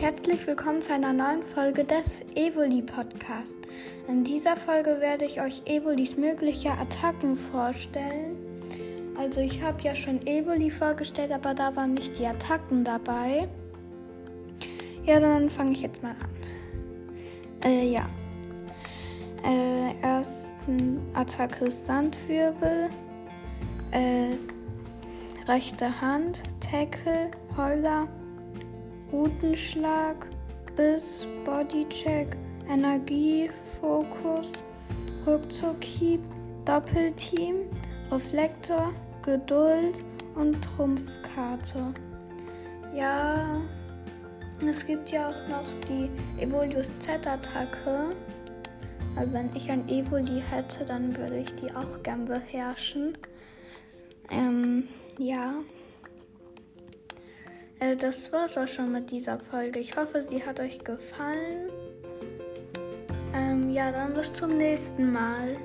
Herzlich willkommen zu einer neuen Folge des Evoli Podcast. In dieser Folge werde ich euch Evolis mögliche Attacken vorstellen. Also ich habe ja schon Evoli vorgestellt, aber da waren nicht die Attacken dabei. Ja, dann fange ich jetzt mal an. Äh, ja. Äh, ersten Attacke Sandwirbel. Äh, rechte Hand, Tackle, Heuler. Routenschlag, Biss, Bodycheck, Energie, Fokus, Rückzughieb, Doppelteam, Reflektor, Geduld und Trumpfkarte. Ja, es gibt ja auch noch die Evolius Z-Attacke. Also wenn ich ein Evoli hätte, dann würde ich die auch gern beherrschen. Ähm, ja. Äh, das war's auch schon mit dieser Folge. Ich hoffe, sie hat euch gefallen. Ähm, ja, dann bis zum nächsten Mal.